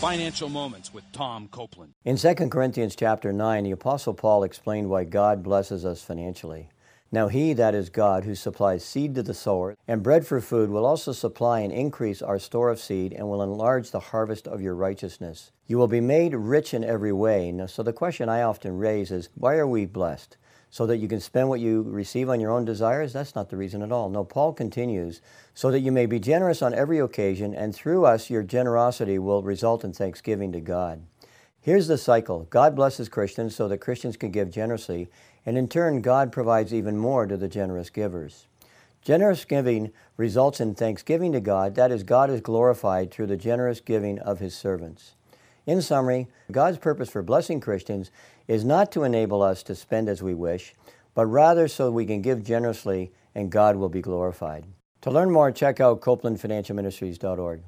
Financial Moments with Tom Copeland. In 2 Corinthians chapter 9, the apostle Paul explained why God blesses us financially. Now he, that is God, who supplies seed to the sower and bread for food, will also supply and increase our store of seed and will enlarge the harvest of your righteousness. You will be made rich in every way. Now, so the question I often raise is, why are we blessed? So that you can spend what you receive on your own desires? That's not the reason at all. No, Paul continues, so that you may be generous on every occasion, and through us your generosity will result in thanksgiving to God. Here's the cycle God blesses Christians so that Christians can give generously, and in turn, God provides even more to the generous givers. Generous giving results in thanksgiving to God, that is, God is glorified through the generous giving of His servants. In summary, God's purpose for blessing Christians is not to enable us to spend as we wish, but rather so we can give generously and God will be glorified. To learn more, check out CopelandFinancialMinistries.org.